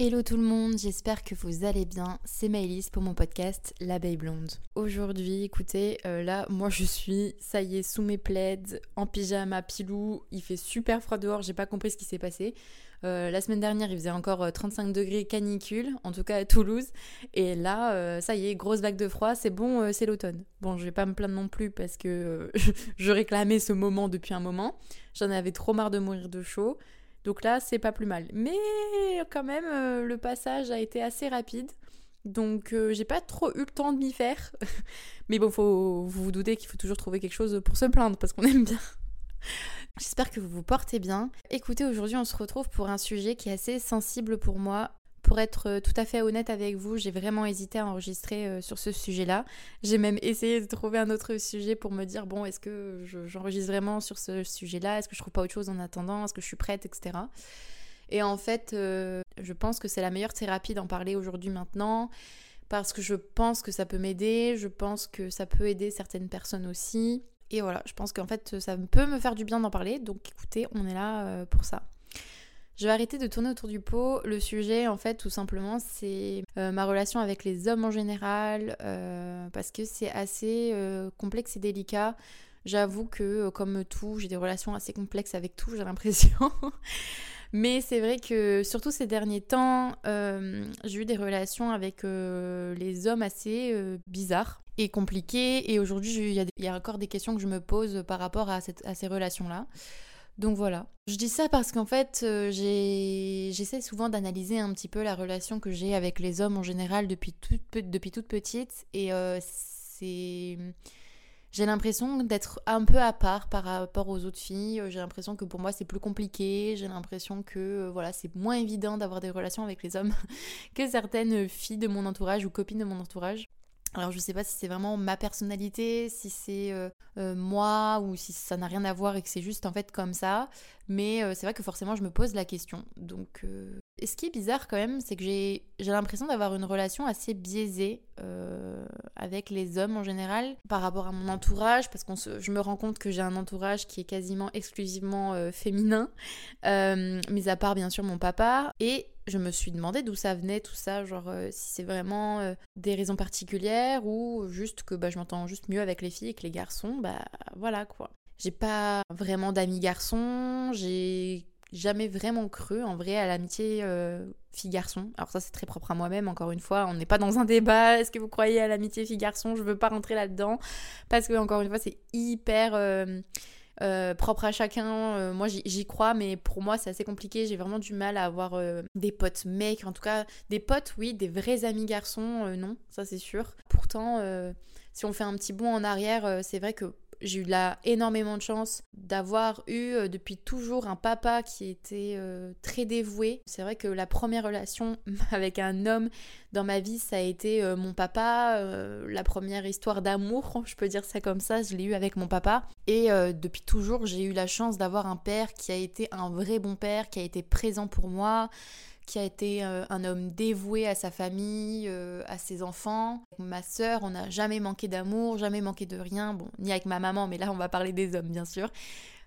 Hello tout le monde, j'espère que vous allez bien. C'est Maëlys pour mon podcast L'abeille blonde. Aujourd'hui, écoutez, euh, là, moi je suis, ça y est, sous mes plaids, en pyjama, pilou. Il fait super froid dehors, j'ai pas compris ce qui s'est passé. Euh, la semaine dernière, il faisait encore 35 euh, degrés canicule, en tout cas à Toulouse. Et là, ça y est, grosse vague de froid, c'est bon, c'est l'automne. Bon, je vais pas me plaindre non plus parce que je réclamais ce moment depuis un moment. J'en avais trop marre de mourir de chaud. Donc là, c'est pas plus mal. Mais quand même, euh, le passage a été assez rapide. Donc euh, j'ai pas trop eu le temps de m'y faire. Mais bon, faut vous vous doutez qu'il faut toujours trouver quelque chose pour se plaindre parce qu'on aime bien. J'espère que vous vous portez bien. Écoutez, aujourd'hui on se retrouve pour un sujet qui est assez sensible pour moi pour être euh, tout à fait honnête avec vous, j'ai vraiment hésité à enregistrer euh, sur ce sujet-là. J'ai même essayé de trouver un autre sujet pour me dire bon, est-ce que j'enregistre vraiment sur ce sujet-là? Est-ce que je trouve pas autre chose en attendant? Est-ce que je suis prête, etc. Et en fait, euh, je pense que c'est la meilleure thérapie d'en parler aujourd'hui maintenant parce que je pense que ça peut m'aider, je pense que ça peut aider certaines personnes aussi. Et voilà, je pense qu'en fait, ça peut me faire du bien d'en parler. Donc écoutez, on est là pour ça. Je vais arrêter de tourner autour du pot. Le sujet, en fait, tout simplement, c'est euh, ma relation avec les hommes en général, euh, parce que c'est assez euh, complexe et délicat. J'avoue que, comme tout, j'ai des relations assez complexes avec tout, j'ai l'impression. Mais c'est vrai que, surtout ces derniers temps, j'ai eu des relations avec les hommes assez bizarres et compliquées. Et aujourd'hui, il y, a encore des questions que je me pose par rapport à ces relations-là. Donc voilà. Je dis ça parce qu'en fait, euh, j'essaie souvent d'analyser un petit peu la relation que j'ai avec les hommes en général depuis toute, petite. Et euh, c'est. J'ai l'impression d'être un peu à part par rapport aux autres filles. J'ai l'impression que pour moi c'est plus compliqué. J'ai l'impression que euh, voilà c'est moins évident d'avoir des relations avec les hommes que certaines filles de mon entourage ou copines de mon entourage. Alors je sais pas si c'est vraiment ma personnalité, si c'est euh, euh, moi ou si ça n'a rien à voir et que c'est juste en fait comme ça, mais euh, c'est vrai que forcément je me pose la question. Donc et ce qui est bizarre quand même, c'est que j'ai l'impression d'avoir une relation assez biaisée avec les hommes en général par rapport à mon entourage, parce que je me rends compte que j'ai un entourage qui est quasiment exclusivement féminin, mis à part bien sûr mon papa, et je me suis demandé d'où ça venait tout ça, genre euh, si c'est vraiment euh, des raisons particulières ou juste que bah, je m'entends juste mieux avec les filles et que les garçons, bah voilà quoi. J'ai pas vraiment d'amis garçons, j'ai jamais vraiment cru en vrai à l'amitié euh, fille-garçon. Alors ça c'est très propre à moi-même, encore une fois, on n'est pas dans un débat, est-ce que vous croyez à l'amitié fille-garçon Je veux pas rentrer là-dedans, parce que encore une fois c'est hyper euh, propre à chacun. Euh, moi, j'y crois, mais pour moi, c'est assez compliqué. J'ai vraiment du mal à avoir euh, des potes mecs. En tout cas, des potes, oui, des vrais amis garçons, non, ça c'est sûr. Pourtant, si on fait un petit bond en arrière, c'est vrai que j'ai eu là énormément de chance d'avoir eu euh, depuis toujours un papa qui était euh, très dévoué. C'est vrai que la première relation avec un homme dans ma vie, ça a été euh, mon papa. la première histoire d'amour, je peux dire ça comme ça, je l'ai eu avec mon papa. Et depuis toujours, j'ai eu la chance d'avoir un père qui a été un vrai bon père, qui a été présent pour moi, qui a été euh, un homme dévoué à sa famille, euh, à ses enfants. Ma sœur, on n'a jamais manqué d'amour, jamais manqué de rien. Bon, ni avec ma maman, mais là on va parler des hommes, bien sûr.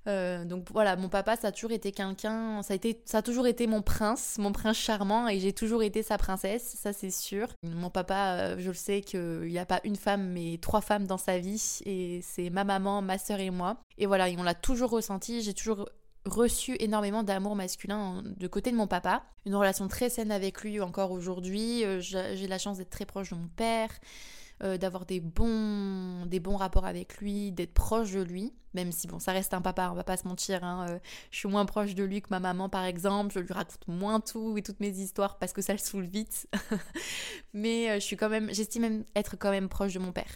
Euh, donc voilà, mon papa, ça a toujours été quelqu'un, ça a toujours été mon prince, mon prince charmant, et j'ai toujours été sa princesse, ça c'est sûr. Mon papa, je le sais qu'il n'y a pas une femme, mais trois femmes dans sa vie, et c'est ma maman, ma sœur et moi. Et voilà, on l'a toujours ressenti, j'ai toujours reçu énormément d'amour masculin de côté de mon papa. Une relation très saine avec lui encore aujourd'hui. Euh, j'ai la chance d'être très proche de mon père, euh, d'avoir des bons, des bons rapports avec lui, d'être proche de lui. Même si, bon, ça reste un papa, on va pas se mentir. Hein, euh, je suis moins proche de lui que ma maman, par exemple. Je lui raconte moins tout et toutes mes histoires parce que ça le saoule vite. Mais je suis quand même, j'estime être quand même proche de mon père.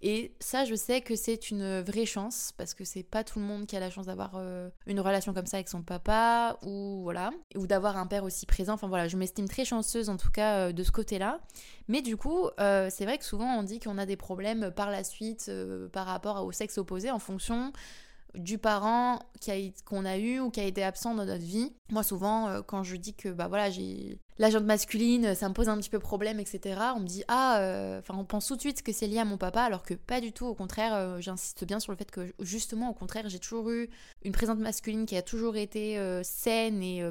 Et ça, je sais que c'est une vraie chance parce que c'est pas tout le monde qui a la chance d'avoir euh, une relation comme ça avec son papa ou voilà, ou d'avoir un père aussi présent. Enfin voilà, je m'estime très chanceuse en tout cas euh, de ce côté-là. Mais du coup, euh, c'est vrai que souvent on dit qu'on a des problèmes par la suite par rapport au sexe opposé en fonction du parent qu'on a, eu ou qui a été absent dans notre vie. Moi, souvent, quand je dis que bah voilà, j'ai la masculine, ça me pose un petit peu problème, etc. On me dit ah, euh, enfin, on pense tout de suite que c'est lié à mon papa, alors que pas du tout. Au contraire, euh, j'insiste bien sur le fait que justement, au contraire, j'ai toujours eu une présence masculine qui a toujours été saine et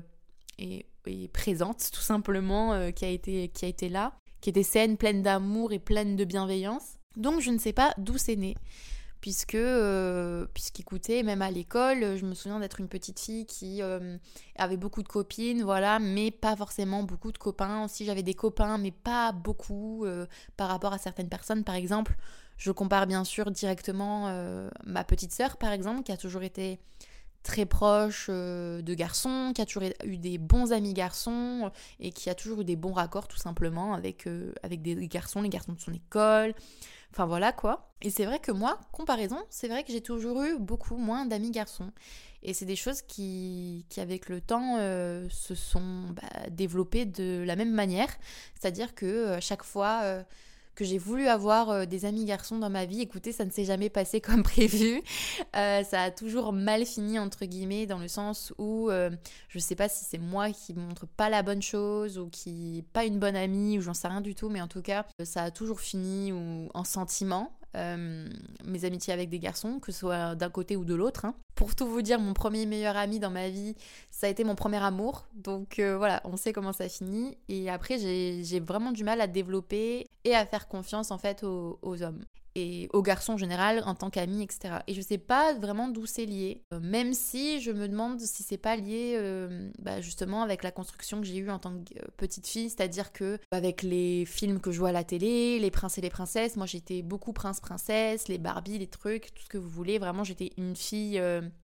et, présente tout simplement qui, a été, qui a été là, qui était saine, pleine d'amour et pleine de bienveillance. Donc je ne sais pas d'où c'est né puisque euh, même à l'école je me souviens d'être une petite fille qui euh, avait beaucoup de copines voilà mais pas forcément beaucoup de copains. Aussi j'avais des copains mais pas beaucoup euh, par rapport à certaines personnes par exemple je compare bien sûr directement ma petite sœur par exemple qui a toujours été très proche de garçons, qui a toujours eu des bons amis garçons et qui a toujours eu des bons raccords tout simplement avec, avec des garçons, les garçons de son école, Enfin voilà quoi. Et c'est vrai que moi, comparaison, c'est vrai que j'ai toujours eu beaucoup moins d'amis garçons. Et c'est des choses qui, qui avec le temps, euh, se sont bah, développées de la même manière. C'est-à-dire que euh, chaque fois... Euh, que j'ai voulu avoir euh, des amis garçons dans ma vie. Écoutez, ça ne s'est jamais passé comme prévu. Euh, ça a toujours mal fini, entre guillemets, dans le sens où euh, je ne sais pas si c'est moi qui montre pas la bonne chose ou qui pas une bonne amie ou j'en sais rien du tout, mais en tout cas, ça a toujours fini ou, en sentiment. Euh, mes amitiés avec des garçons, que ce soit d'un côté ou de l'autre. Hein. Pour tout vous dire, mon premier meilleur ami dans ma vie, ça a été mon premier amour. Donc euh, voilà, on sait comment ça finit. Et après, j'ai vraiment du mal à développer et à faire confiance en fait aux hommes et aux garçons en général en tant qu'amis, etc. Et je sais pas vraiment d'où c'est lié, euh, même si je me demande si c'est pas lié euh, bah, justement avec la construction que j'ai eue en tant que euh, petite fille, c'est-à-dire que avec les films que je vois à la télé, les princes et les princesses, moi j'étais beaucoup prince-princesse, les Barbie, les trucs, tout ce que vous voulez, vraiment j'étais une fille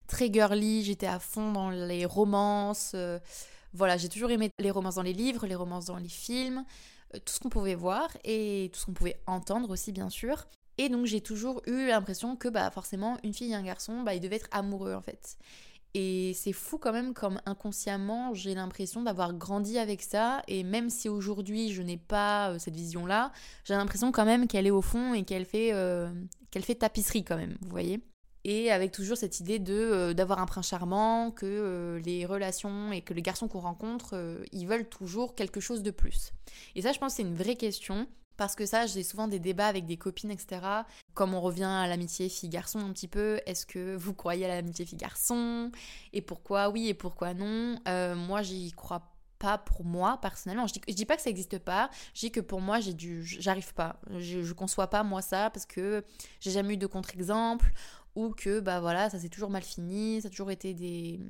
très girly, j'étais à fond dans les romances. voilà, j'ai toujours aimé les romances dans les livres, les romances dans les films tout ce qu'on pouvait voir et tout ce qu'on pouvait entendre aussi bien sûr. Et donc j'ai toujours eu l'impression que bah forcément une fille et un garçon, bah ils devaient être amoureux en fait. Et c'est fou quand même comme inconsciemment j'ai l'impression d'avoir grandi avec ça et même si aujourd'hui je n'ai pas euh, cette vision là, j'ai l'impression quand même qu'elle est au fond et qu'elle fait euh, qu'elle fait tapisserie quand même, vous voyez. Et avec toujours cette idée de euh, d'avoir un prince charmant, que les relations et que les garçons qu'on rencontre, ils veulent toujours quelque chose de plus. Et ça je pense c'est une vraie question parce que ça, j'ai souvent des débats avec des copines, etc. Comme on revient à l'amitié fille-garçon un petit peu, est-ce que vous croyez à l'amitié fille-garçon? Et pourquoi oui et pourquoi non? Euh, Moi, j'y crois pas pour moi personnellement. Je dis, dis pas que ça n'existe pas, je dis que pour moi, j'ai dû, j'arrive pas. Je, je conçois pas moi ça parce que j'ai jamais eu de contre-exemple ou que bah voilà, ça s'est toujours mal fini, ça a toujours été des.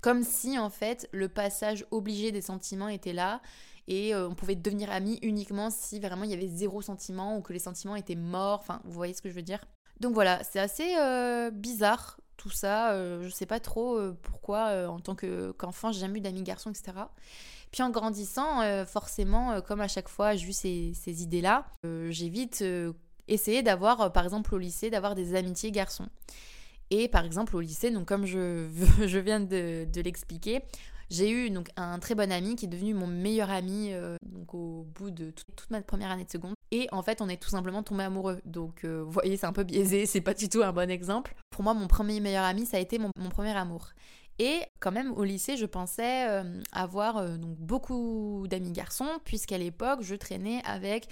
Comme si en fait le passage obligé des sentiments était là et euh, on pouvait devenir amis uniquement si vraiment il y avait zéro sentiment ou que les sentiments étaient morts. Enfin, vous voyez ce que je veux dire Donc voilà, c'est assez euh, bizarre tout ça. Euh, je sais pas trop pourquoi en tant qu'enfant j'ai jamais eu d'amis garçons, etc. Puis en grandissant, forcément, comme à chaque fois j'ai eu ces, ces idées-là, j'ai vite essayé d'avoir, par exemple au lycée, d'avoir des amitiés garçons. Et par exemple au lycée, donc comme je, viens de l'expliquer, j'ai eu donc un très bon ami qui est devenu mon meilleur ami euh, donc au bout de toute ma première année de seconde. Et en fait, on est tout simplement tombé amoureux. Donc, euh, vous voyez, c'est un peu biaisé, c'est pas du tout un bon exemple. Pour moi, mon premier meilleur ami, ça a été mon, premier amour. Et quand même au lycée, je pensais euh, avoir donc beaucoup d'amis garçons, puisqu'à l'époque, je traînais avec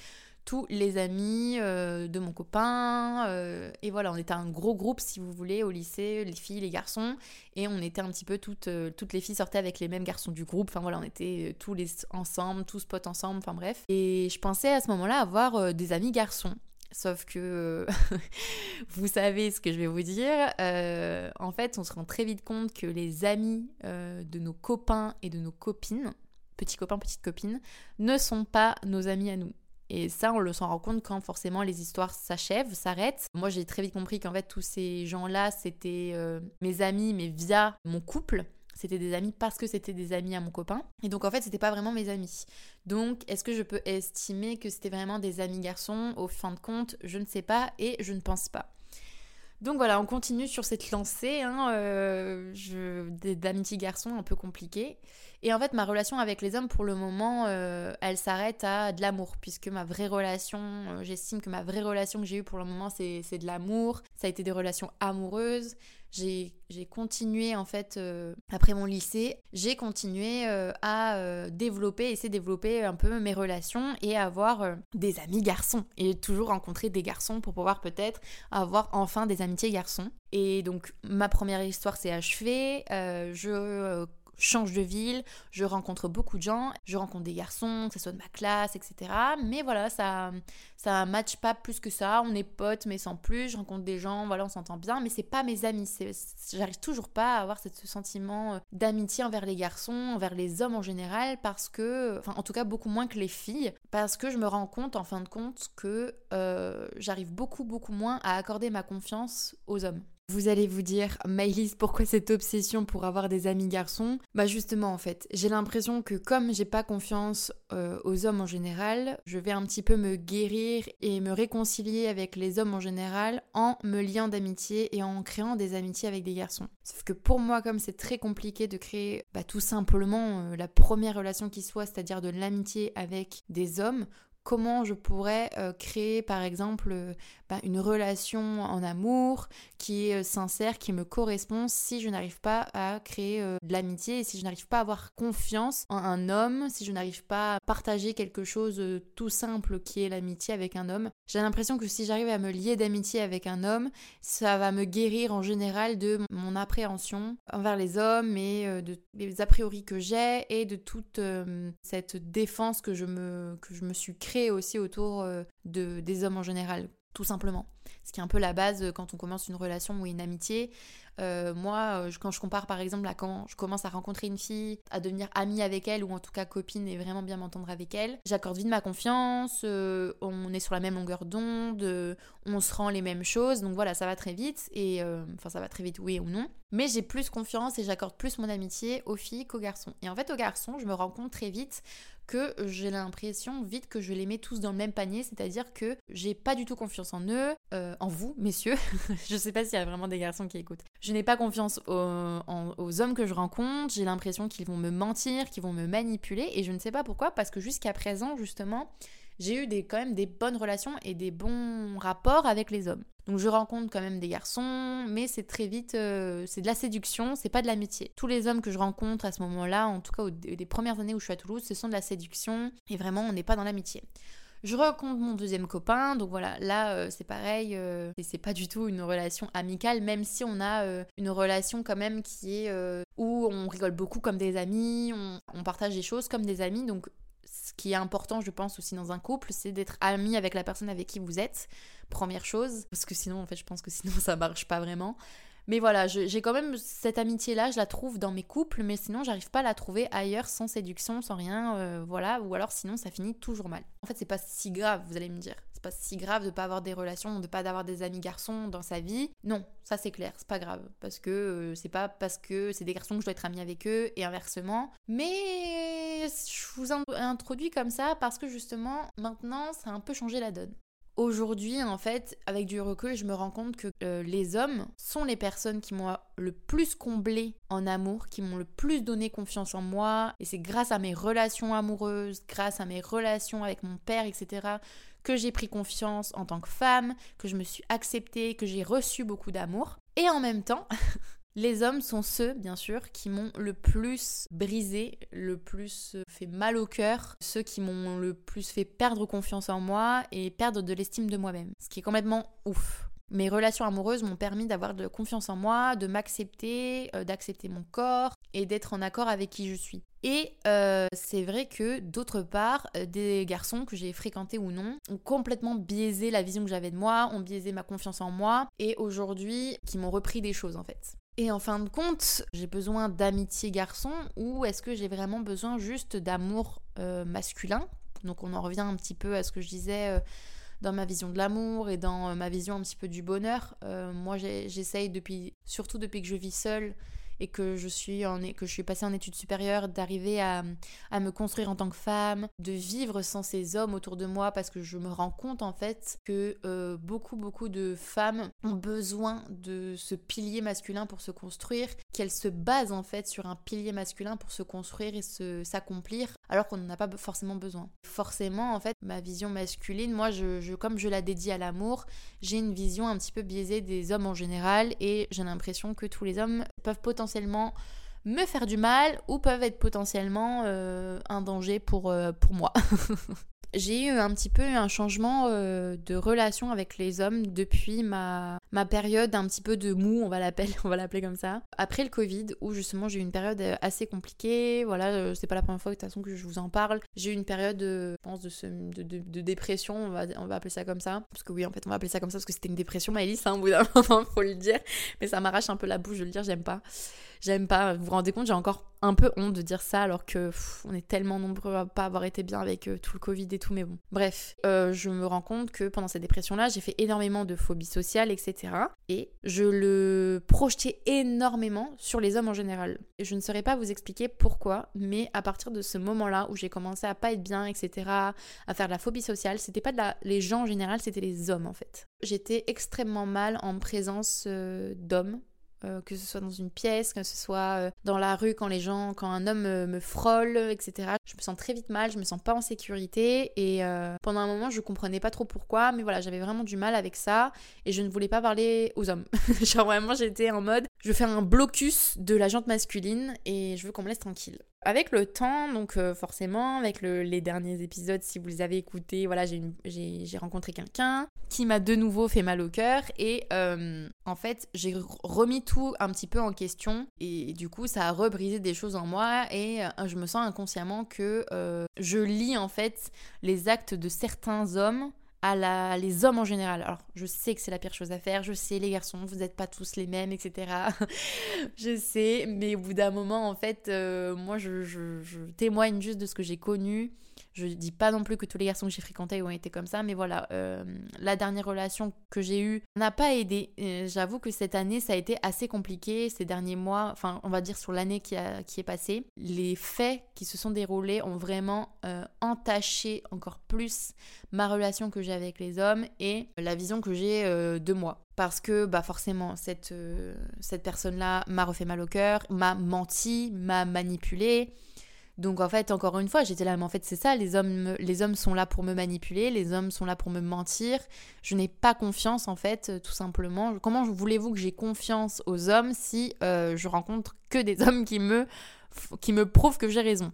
tous les amis euh, de mon copain. Euh, et voilà, on était un gros groupe, si vous voulez, au lycée, les filles, les garçons. Et on était un petit peu toutes, euh, toutes les filles sortaient avec les mêmes garçons du groupe. Enfin voilà, on était tous les ensemble, tous potes ensemble, enfin bref. Et je pensais à ce moment-là avoir des amis garçons. Sauf que vous savez ce que je vais vous dire. en fait, on se rend très vite compte que les amis de nos copains et de nos copines, petits copains, petites copines, ne sont pas nos amis à nous. Et ça, on le s'en rend compte quand forcément les histoires s'achèvent, s'arrêtent. Moi, j'ai très vite compris qu'en fait, tous ces gens-là, c'était euh, mes amis, mais via mon couple. C'était des amis parce que c'était des amis à mon copain. Et donc, en fait, c'était pas vraiment mes amis. Donc, est-ce que je peux estimer que c'était vraiment des amis garçons? Au fin de compte, je ne sais pas et je ne pense pas. Donc voilà, on continue sur cette lancée hein, euh, d'amitié garçon un peu compliquée. Et en fait, ma relation avec les hommes, pour le moment, euh, elle s'arrête à de l'amour, puisque ma vraie relation, euh, j'estime que ma vraie relation que j'ai eue pour le moment, c'est de l'amour. Ça a été des relations amoureuses. J'ai continué, en fait, euh, après mon lycée, j'ai continué à développer, essayer de développer un peu mes relations et avoir des amis garçons. Et toujours rencontrer des garçons pour pouvoir peut-être avoir enfin des amitiés garçons. Et donc, ma première histoire s'est achevée. je change de ville, je rencontre beaucoup de gens, je rencontre des garçons, que ce soit de ma classe, etc. Mais voilà, ça ça match pas plus que ça. On est potes, mais sans plus. Je rencontre des gens, voilà, on s'entend bien, mais c'est pas mes amis. J'arrive toujours pas à avoir ce sentiment euh, d'amitié envers les garçons, envers les hommes en général, parce que, enfin, en tout cas, beaucoup moins que les filles, parce que je me rends compte, en fin de compte, que euh, j'arrive beaucoup, beaucoup moins à accorder ma confiance aux hommes. Vous allez vous dire, Maëlys, pourquoi cette obsession pour avoir des amis garçons? Bah justement en fait, j'ai l'impression que comme j'ai pas confiance euh, aux hommes en général, je vais un petit peu me guérir et me réconcilier avec les hommes en général en me liant d'amitié et en créant des amitiés avec des garçons. Sauf que pour moi, comme c'est très compliqué de créer bah, tout simplement euh, la première relation qui soit, c'est-à-dire de l'amitié avec des hommes, comment je pourrais euh, créer par exemple euh, bah, une relation en amour qui est euh, sincère, qui me correspond si je n'arrive pas à créer de l'amitié et si je n'arrive pas à avoir confiance en un homme, si je n'arrive pas à partager quelque chose tout simple qui est l'amitié avec un homme. J'ai l'impression que si j'arrive à me lier d'amitié avec un homme, ça va me guérir en général de mon appréhension envers les hommes et de, des a priori que j'ai et de toute cette défense que je me, que je me suis créée aussi autour euh, de, des hommes en général, tout simplement. Ce qui est un peu la base euh, quand on commence une relation ou une amitié. Euh, moi, quand je compare par exemple à quand je commence à rencontrer une fille, à devenir amie avec elle ou en tout cas copine et vraiment bien m'entendre avec elle, j'accorde vite ma confiance, on est sur la même longueur d'onde, on se rend les mêmes choses, donc voilà, ça va très vite et enfin ça va très vite, oui ou non. Mais j'ai plus confiance et j'accorde plus mon amitié aux filles qu'aux garçons. Et en fait, aux garçons, je me rends compte très vite que j'ai l'impression vite que je les mets tous dans le même panier, c'est-à-dire que j'ai pas du tout confiance en eux, euh, en vous, messieurs. je sais pas s'il y a vraiment des garçons qui écoutent. Je n'ai pas confiance aux, aux, hommes que je rencontre, j'ai l'impression qu'ils vont me mentir, qu'ils vont me manipuler, et je ne sais pas pourquoi, parce que jusqu'à présent, justement, j'ai eu quand même des bonnes relations et des bons rapports avec les hommes. Donc je rencontre quand même des garçons, mais c'est très vite, euh, c'est de la séduction, c'est pas de l'amitié. Tous les hommes que je rencontre à ce moment-là, en tout cas des premières années où je suis à Toulouse, ce sont de la séduction et vraiment on n'est pas dans l'amitié. Je rencontre mon deuxième copain, donc voilà, là euh, c'est pareil, euh, et c'est pas du tout une relation amicale, même si on a une relation quand même qui est où on rigole beaucoup comme des amis, on partage des choses comme des amis, donc ce qui est important, je pense, aussi dans un couple, c'est d'être ami avec la personne avec qui vous êtes, première chose, parce que sinon, en fait, je pense que sinon ça marche pas vraiment. Mais voilà, j'ai quand même cette amitié-là, je la trouve dans mes couples, mais sinon j'arrive pas à la trouver ailleurs sans séduction, sans rien, euh, voilà, ou alors sinon ça finit toujours mal. En fait, c'est pas si grave, vous allez me dire. Pas si grave de pas avoir des relations, de pas avoir des amis garçons dans sa vie. Non, ça c'est clair, c'est pas grave, parce que euh, c'est pas parce que c'est des garçons que je dois être amie avec eux et inversement. Mais je vous introduis comme ça parce que justement maintenant ça a un peu changé la donne. Aujourd'hui, en fait, avec du recul, je me rends compte que euh, les hommes sont les personnes qui m'ont le plus comblé en amour, qui m'ont le plus donné confiance en moi. Et c'est grâce à mes relations amoureuses, grâce à mes relations avec mon père, etc., que j'ai pris confiance en tant que femme, que je me suis acceptée, que j'ai reçu beaucoup d'amour. Et en même temps, Les hommes sont ceux, bien sûr, qui m'ont le plus brisé, le plus fait mal au cœur, ceux qui m'ont le plus fait perdre confiance en moi et perdre de l'estime de moi-même. Ce qui est complètement ouf. Mes relations amoureuses m'ont permis d'avoir de confiance en moi, de m'accepter, euh, d'accepter mon corps et d'être en accord avec qui je suis. Et euh, c'est vrai que d'autre part, euh, des garçons que j'ai fréquentés ou non ont complètement biaisé la vision que j'avais de moi, ont biaisé ma confiance en moi et aujourd'hui qui m'ont repris des choses en fait. Et en fin de compte, j'ai besoin d'amitié garçon ou est-ce que j'ai vraiment besoin juste d'amour euh, masculin? Donc on en revient un petit peu à ce que je disais euh, dans ma vision de l'amour et dans euh, ma vision un petit peu du bonheur. moi j'essaye depuis, surtout depuis que je vis seule, et que je suis en, que je suis passée en études supérieures, d'arriver à, à, me construire en tant que femme, de vivre sans ces hommes autour de moi parce que je me rends compte en fait que euh, beaucoup beaucoup de femmes ont besoin de ce pilier masculin pour se construire, qu'elles se basent en fait sur un pilier masculin pour se construire et s'accomplir alors qu'on n'en a pas forcément besoin. Forcément en fait ma vision masculine, moi je comme je la dédie à l'amour, j'ai une vision un petit peu biaisée des hommes en général et j'ai l'impression que tous les hommes peuvent potentiellement potentiellement me faire du mal ou peuvent être potentiellement euh, un danger pour, euh, pour moi. j'ai eu un petit peu un changement euh, de relation avec les hommes depuis ma, ma période un petit peu de mou, on va l'appeler, on va l'appeler comme ça. Après le Covid, où justement j'ai eu une période euh, assez compliquée, voilà, euh, c'est pas la première fois de toute façon que je vous en parle. J'ai eu une période, je pense, de, de, dépression, on va, on va appeler ça comme ça. Parce que oui, en fait, on va appeler ça comme ça parce que c'était une dépression, Maëlys, hein, au bout d'un moment, faut le dire. Mais ça m'arrache un peu la bouche de le dire, j'aime pas. J'aime pas. Vous vous rendez compte, j'ai encore un peu honte de dire ça alors que on est tellement nombreux à pas avoir été bien avec euh, tout le Covid et tout, mais bon. Bref, euh, je me rends compte que pendant cette dépression-là, j'ai fait énormément de phobie sociale, etc. Et je le projetais énormément sur les hommes en général. Et je ne saurais pas vous expliquer pourquoi, mais à partir de ce moment-là où j'ai commencé à pas être bien, etc., à faire de la phobie sociale, c'était pas de les gens en général, c'était les hommes en fait. J'étais extrêmement mal en présence euh, d'hommes euh, que ce soit dans une pièce, que ce soit euh, dans la rue quand les gens, quand un homme me, frôle, etc. Je me sens très vite mal, je me sens pas en sécurité et euh, pendant un moment je comprenais pas trop pourquoi, mais voilà j'avais vraiment du mal avec ça et je ne voulais pas parler aux hommes. Genre vraiment j'étais en mode je veux faire un blocus de la jante masculine et je veux qu'on me laisse tranquille avec le temps, donc euh, forcément, avec les derniers épisodes, si vous les avez écoutés, voilà, j'ai rencontré quelqu'un qui m'a de nouveau fait mal au cœur et euh, en fait, j'ai remis tout un petit peu en question et, du coup, ça a rebrisé des choses en moi et euh, je me sens inconsciemment que je lis en fait les actes de certains hommes les hommes en général. Alors, je sais que c'est la pire chose à faire, je sais, les garçons, vous n'êtes pas tous les mêmes, etc. je sais, mais au bout d'un moment, en fait, euh, moi, je, témoigne juste de ce que j'ai connu je dis pas non plus que tous les garçons que j'ai fréquentés ont été comme ça, mais voilà, euh, la dernière relation que j'ai eue n'a pas aidé. J'avoue que cette année, ça a été assez compliqué, ces derniers mois, enfin, on va dire sur l'année qui, qui est passée. Les faits qui se sont déroulés ont vraiment euh, entaché encore plus ma relation que j'ai avec les hommes et la vision que j'ai euh, de moi parce que bah forcément cette, cette personne-là m'a refait mal au cœur, m'a menti, m'a manipulé, donc en fait, encore une fois, j'étais là, mais en fait c'est ça, les hommes, les hommes sont là pour me manipuler, les hommes sont là pour me mentir. Je n'ai pas confiance en fait, tout simplement. Comment voulez-vous que j'ai confiance aux hommes si euh, je rencontre que des hommes qui me, qui me prouvent que j'ai raison?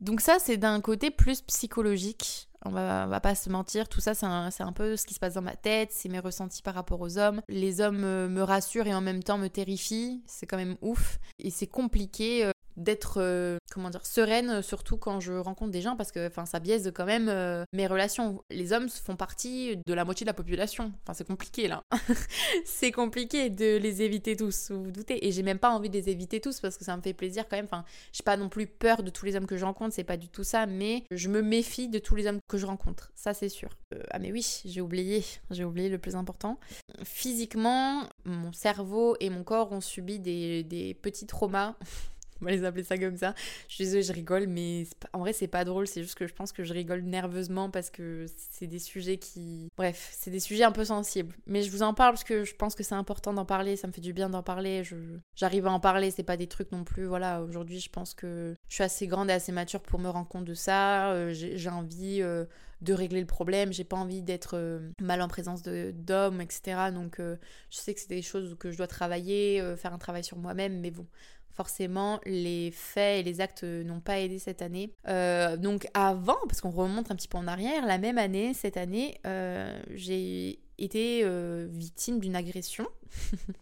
Donc ça, c'est d'un côté plus psychologique. On va, va pas se mentir, tout ça c'est un, un, peu ce qui se passe dans ma tête, c'est mes ressentis par rapport aux hommes. Les hommes me, me rassurent et en même temps me terrifient, c'est quand même ouf. Et c'est compliqué euh, d'être euh, comment dire sereine surtout quand je rencontre des gens parce que enfin ça biaise quand même euh, mes relations. Les hommes font partie de la moitié de la population. Enfin c'est compliqué là. C'est compliqué de les éviter tous vous vous doutez. Et j'ai même pas envie de les éviter tous parce que ça me fait plaisir quand même. Enfin j'ai pas non plus peur de tous les hommes que je rencontre c'est pas du tout ça mais je me méfie de tous les hommes que je rencontre ça c'est sûr. Euh, ah mais oui j'ai oublié j'ai oublié le plus important. Physiquement mon cerveau et mon corps ont subi des, des petits traumas on va les appeler ça comme ça. Je suis désolée, je rigole, mais en vrai, c'est pas drôle. C'est juste que je pense que je rigole nerveusement parce que c'est des sujets qui. Bref, c'est des sujets un peu sensibles. Mais je vous en parle parce que je pense que c'est important d'en parler. Ça me fait du bien d'en parler. J'arrive à en parler. C'est pas des trucs non plus. Voilà, aujourd'hui, je pense que je suis assez grande et assez mature pour me rendre compte de ça. Euh, j'ai envie. Euh, de régler le problème, j'ai pas envie d'être euh, mal en présence d'hommes, etc. Donc je sais que c'est des choses que je dois travailler, faire un travail sur moi-même, mais bon, forcément les faits et les actes n'ont pas aidé cette année. Euh, donc avant, parce qu'on remonte un petit peu en arrière, la même année, cette année, euh, j'ai été euh, victime d'une agression.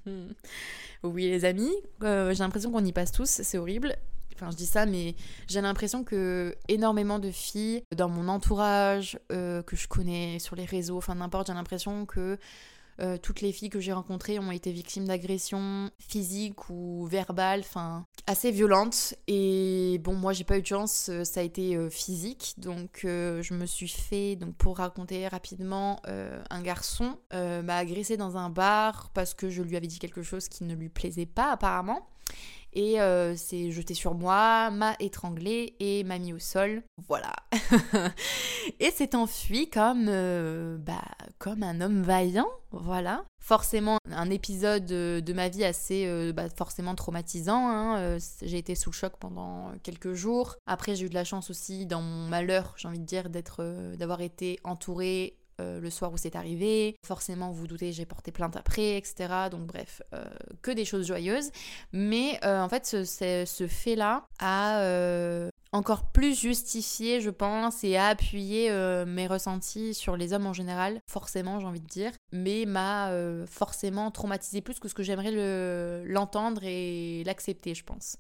oui les amis, j'ai l'impression qu'on y passe tous, c'est horrible. Enfin, je dis ça, mais j'ai l'impression que énormément de filles dans mon entourage, que je connais sur les réseaux, enfin n'importe, j'ai l'impression que euh, toutes les filles que j'ai rencontrées ont été victimes d'agressions physiques ou verbales, enfin assez violentes. Et bon, moi j'ai pas eu de chance, euh, ça a été euh, physique. Donc je me suis fait, pour raconter rapidement, un garçon m'a agressé dans un bar parce que je lui avais dit quelque chose qui ne lui plaisait pas apparemment et s'est jeté sur moi, m'a étranglé et m'a mis au sol. Voilà. et s'est enfui comme, bah, comme un homme vaillant, voilà. Forcément, un épisode de ma vie assez euh, bah, forcément traumatisant. Hein, euh, j'ai été sous le choc pendant quelques jours. Après, j'ai eu de la chance aussi dans mon malheur, j'ai envie de dire, euh, d'avoir été entourée le soir où c'est arrivé. Forcément, vous, vous doutez, j'ai porté plainte après, etc. Donc bref, que des choses joyeuses. Mais en fait, ce, fait-là a encore plus justifier, je pense, et appuyer euh, mes ressentis sur les hommes en général, forcément, j'ai envie de dire, mais m'a euh, forcément traumatisé plus que ce que j'aimerais l'entendre et l'accepter, je pense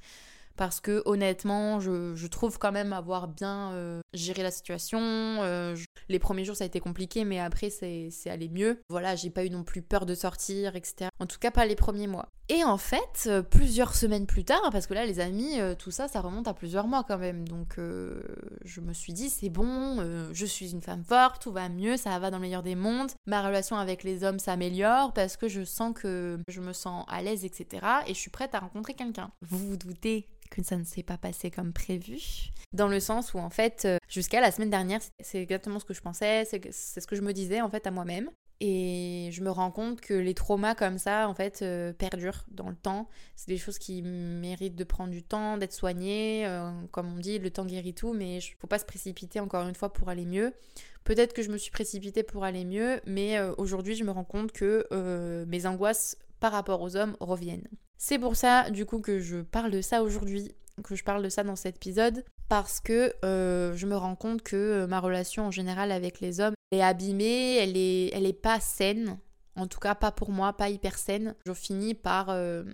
parce que honnêtement, je, trouve quand même avoir bien euh, géré la situation. Euh, les premiers jours, ça a été compliqué, mais après, c'est allé mieux. Voilà, j'ai pas eu non plus peur de sortir, etc. En tout cas, pas les premiers mois. Et en fait, euh, plusieurs semaines plus tard, parce que là, les amis, tout ça, ça remonte à plusieurs mois quand même. Donc, je me suis dit, c'est bon, je suis une femme forte, tout va mieux, ça va dans le meilleur des mondes. Ma relation avec les hommes s'améliore parce que je sens que je me sens à l'aise, etc. Et je suis prête à rencontrer quelqu'un. Vous vous doutez que ça ne s'est pas passé comme prévu. Dans le sens où, en fait, euh, jusqu'à la semaine dernière, c'est exactement ce que je pensais, c'est ce que je me disais, en fait, à moi-même. Et je me rends compte que les traumas comme ça, en fait, euh, perdurent dans le temps. C'est des choses qui méritent de prendre du temps, d'être soignées. Euh, comme on dit, le temps guérit tout, mais il faut pas se précipiter encore une fois pour aller mieux. Peut-être que je me suis précipitée pour aller mieux, mais aujourd'hui, je me rends compte que mes angoisses par rapport aux hommes reviennent. C'est pour ça, du coup, que je parle de ça aujourd'hui, que je parle de ça dans cet épisode, parce que euh, je me rends compte que euh, ma relation en général avec les hommes est abîmée, elle est, elle est pas saine, en tout cas pas pour moi, pas hyper saine. Je finis par, euh,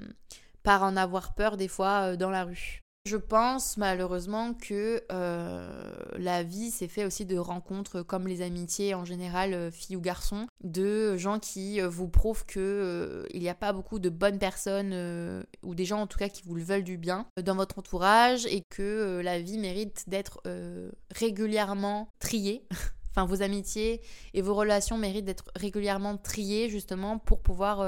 par en avoir peur des fois dans la rue. Je pense malheureusement que euh, la vie s'est fait aussi de rencontres comme les amitiés en général, euh, filles ou garçons, de gens qui euh, vous prouvent que il n'y a pas beaucoup de bonnes personnes ou des gens en tout cas qui vous le veulent du bien dans votre entourage et que la vie mérite d'être régulièrement triée. enfin, vos amitiés et vos relations méritent d'être régulièrement triées justement pour pouvoir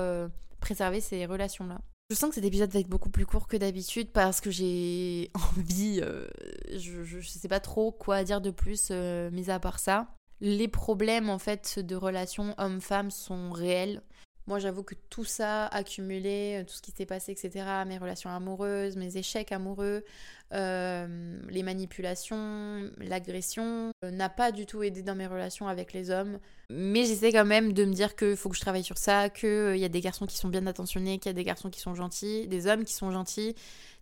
préserver ces relations-là. Je sens que cet épisode va être beaucoup plus court que d'habitude parce que j'ai envie, euh, je, je, sais pas trop quoi dire de plus, euh, mis à part ça. Les problèmes en fait de relations hommes-femmes sont réels. Moi, j'avoue que tout ça accumulé, euh, tout ce qui s'est passé, etc., mes relations amoureuses, mes échecs amoureux, euh, les manipulations, l'agression, euh, n'a pas du tout aidé dans mes relations avec les hommes. Mais j'essaie quand même de me dire qu'il faut que je travaille sur ça, qu'il y a des garçons qui sont bien attentionnés, qu'il y a des garçons qui sont gentils, des hommes qui sont gentils,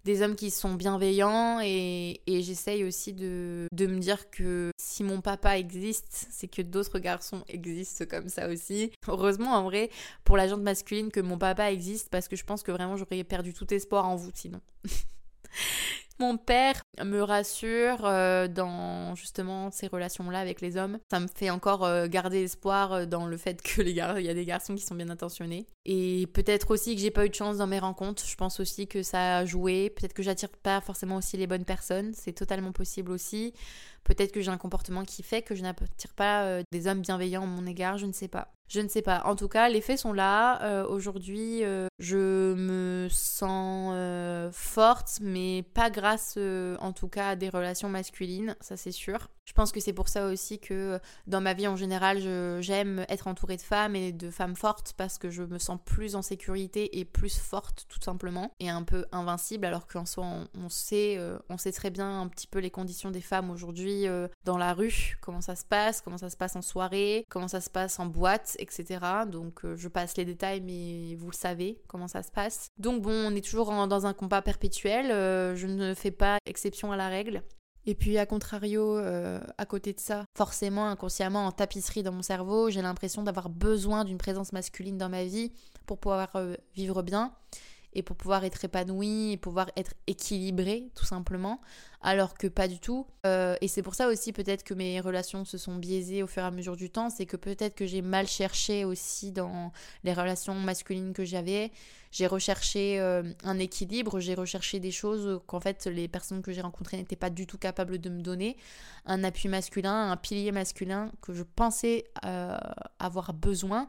des hommes qui sont bienveillants et, j'essaye aussi de, me dire que si mon papa existe, c'est que d'autres garçons existent comme ça aussi. Heureusement en vrai pour la gente masculine que mon papa existe parce que je pense que vraiment j'aurais perdu tout espoir en vous sinon. Mon père me rassure euh, dans justement ces relations-là avec les hommes. Ça me fait encore euh, garder espoir euh, dans le fait que les gars, il y a des garçons qui sont bien intentionnés. Et peut-être aussi que j'ai pas eu de chance dans mes rencontres. Je pense aussi que ça a joué. Peut-être que j'attire pas forcément aussi les bonnes personnes. C'est totalement possible aussi. Peut-être que j'ai un comportement qui fait que je n'attire pas des hommes bienveillants à mon égard. Je ne sais pas. Je ne sais pas. En tout cas, les faits sont là. Euh, aujourd'hui, euh, je me sens euh, forte, mais pas grâce, en tout cas, à des relations masculines, ça c'est sûr. Je pense que c'est pour ça aussi que dans ma vie en général, j'aime être entourée de femmes et de femmes fortes parce que je me sens plus en sécurité et plus forte tout simplement et un peu invincible alors qu'en soi on, sait, on sait très bien un petit peu les conditions des femmes aujourd'hui dans la rue, comment ça se passe, comment ça se passe en soirée, comment ça se passe en boîte etc. Donc euh, je passe les détails, mais vous le savez comment ça se passe. Donc bon, on est toujours dans un combat perpétuel. Euh, je ne fais pas exception à la règle. Et puis, à contrario, euh, à côté de ça, forcément, inconsciemment, en tapisserie dans mon cerveau, j'ai l'impression d'avoir besoin d'une présence masculine dans ma vie pour pouvoir vivre bien et pour pouvoir être épanoui et pouvoir être équilibré tout simplement alors que pas du tout. Euh, et c'est pour ça aussi peut-être que mes relations se sont biaisées au fur et à mesure du temps c'est que peut-être que j'ai mal cherché aussi dans les relations masculines que j'avais. J'ai recherché euh, un équilibre j'ai recherché des choses qu'en fait les personnes que j'ai rencontrées n'étaient pas du tout capables de me donner. Un appui masculin un pilier masculin que je pensais euh, avoir besoin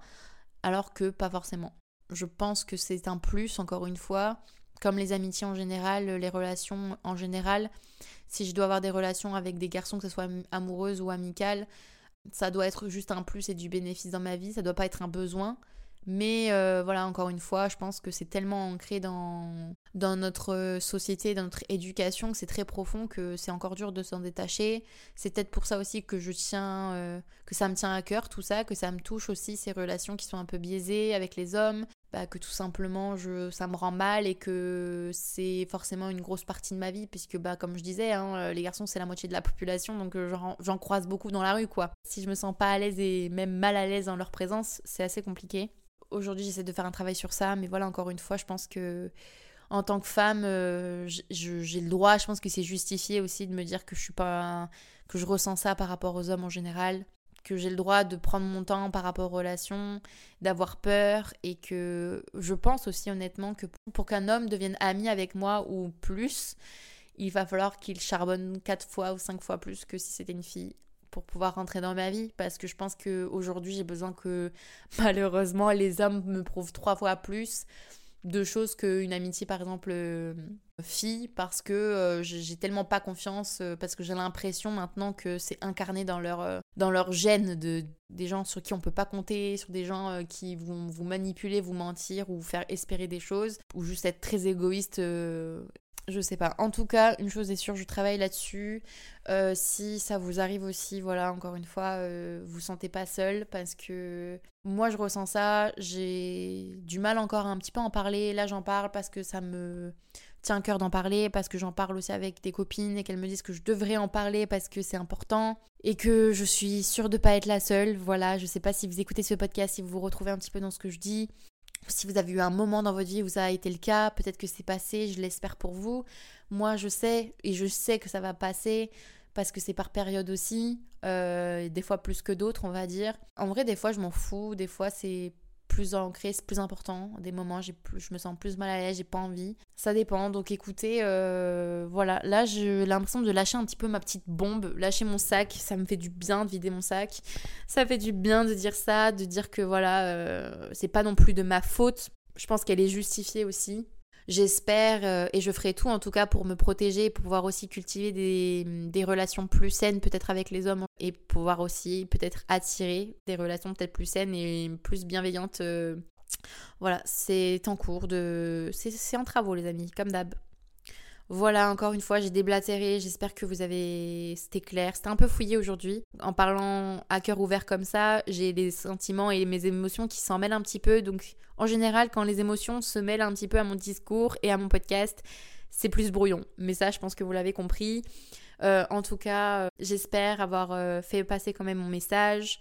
alors que pas forcément je pense que c'est un plus, encore une fois. Comme les amitiés en général, les relations en général, si je dois avoir des relations avec des garçons, que ce soit amoureuses ou amicales, ça doit être juste un plus et du bénéfice dans ma vie, ça doit pas être un besoin. Mais euh, voilà, encore une fois, je pense que c'est tellement ancré dans, notre société, dans notre éducation, que c'est très profond, que c'est encore dur de s'en détacher. C'est peut-être pour ça aussi que je tiens, euh, que ça me tient à cœur tout ça, que ça me touche aussi ces relations qui sont un peu biaisées avec les hommes, bah, que tout simplement ça me rend mal et que c'est forcément une grosse partie de ma vie puisque bah comme je disais hein, les garçons c'est la moitié de la population donc euh, j'en croise beaucoup dans la rue quoi. Si je me sens pas à l'aise et même mal à l'aise en leur présence c'est assez compliqué. Aujourd'hui j'essaie de faire un travail sur ça mais voilà encore une fois je pense que en tant que femme euh, j'ai le droit je pense que c'est justifié aussi de me dire que je suis pas que je ressens ça par rapport aux hommes en général que j'ai le droit de prendre mon temps par rapport aux relations, d'avoir peur et que je pense aussi honnêtement que pour qu'un homme devienne ami avec moi ou plus, il va falloir qu'il charbonne quatre fois ou cinq fois plus que si c'était une fille pour pouvoir rentrer dans ma vie parce que je pense qu'aujourd'hui j'ai besoin que malheureusement les hommes me prouvent trois fois plus de choses qu'une amitié par exemple euh, fille parce que euh, j'ai tellement pas confiance euh, parce que j'ai l'impression maintenant que c'est incarné dans leur dans leur gène de des gens sur qui on peut pas compter sur des gens qui vont vous manipuler vous mentir ou faire espérer des choses ou juste être très égoïste je sais pas. En tout cas, une chose est sûre, je travaille là-dessus. Euh, si ça vous arrive aussi, voilà, encore une fois, euh, vous sentez pas seul parce que moi je ressens ça. J'ai du mal encore un petit peu à en parler. Là, j'en parle parce que ça me tient à cœur d'en parler, parce que j'en parle aussi avec des copines et qu'elles me disent que je devrais en parler parce que c'est important et que je suis sûre de pas être la seule. Voilà, je sais pas si vous écoutez ce podcast, si vous vous retrouvez un petit peu dans ce que je dis si vous avez eu un moment dans votre vie où ça a été le cas, peut-être que c'est passé, je l'espère pour vous. Moi, je sais, et je sais que ça va passer, parce que c'est par période aussi, euh, des fois plus que d'autres, on va dire. En vrai, des fois, je m'en fous, des fois, c'est plus ancré, c'est plus important. Des moments, j'ai plus, je me sens plus mal à l'aise, j'ai pas envie. Ça dépend. Donc écoutez, euh, voilà. Là, j'ai l'impression de lâcher un petit peu ma petite bombe, lâcher mon sac. Ça me fait du bien de vider mon sac. Ça fait du bien de dire ça, de dire que voilà, euh, c'est pas non plus de ma faute. Je pense qu'elle est justifiée aussi. J'espère euh, et je ferai tout en tout cas pour me protéger, pour pouvoir aussi cultiver des, relations plus saines peut-être avec les hommes et pouvoir aussi peut-être attirer des relations peut-être plus saines et plus bienveillantes. Euh. Voilà, c'est en cours de... C'est en travaux les amis, comme d'hab. Voilà, encore une fois, j'ai déblatéré. J'espère que vous avez. C'était clair. C'était un peu fouillé aujourd'hui. En parlant à cœur ouvert comme ça, j'ai des sentiments et mes émotions qui s'en mêlent un petit peu. Donc, en général, quand les émotions se mêlent un petit peu à mon discours et à mon podcast, c'est plus brouillon. Mais ça, je pense que vous l'avez compris. Euh, en tout cas, euh, j'espère avoir euh, fait passer quand même mon message.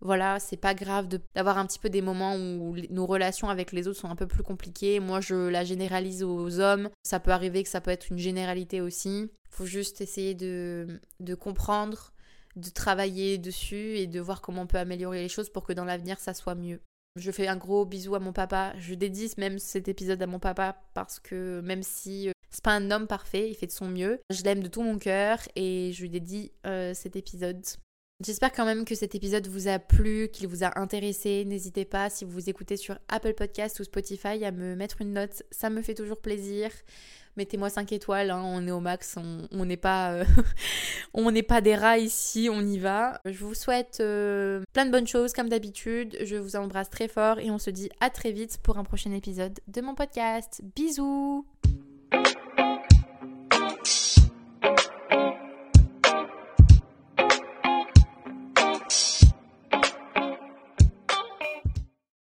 Voilà, c'est pas grave d'avoir un petit peu des moments où nos relations avec les autres sont un peu plus compliquées. Moi, je la généralise aux hommes. Ça peut arriver que ça peut être une généralité aussi. Faut juste essayer de, de comprendre, de travailler dessus et de voir comment on peut améliorer les choses pour que dans l'avenir, ça soit mieux. Je fais un gros bisou à mon papa. Je dédie même cet épisode à mon papa parce que même si euh, c'est pas un homme parfait, il fait de son mieux. Je l'aime de tout mon cœur et je lui dédie euh, cet épisode. J'espère quand même que cet épisode vous a plu, qu'il vous a intéressé. N'hésitez pas, si vous vous écoutez sur Apple Podcast ou Spotify, à me mettre une note. Ça me fait toujours plaisir. Mettez-moi 5 étoiles, hein. on est au max, on n'est pas, euh, pas des rats ici, on y va. Je vous souhaite euh, plein de bonnes choses comme d'habitude. Je vous embrasse très fort et on se dit à très vite pour un prochain épisode de mon podcast. Bisous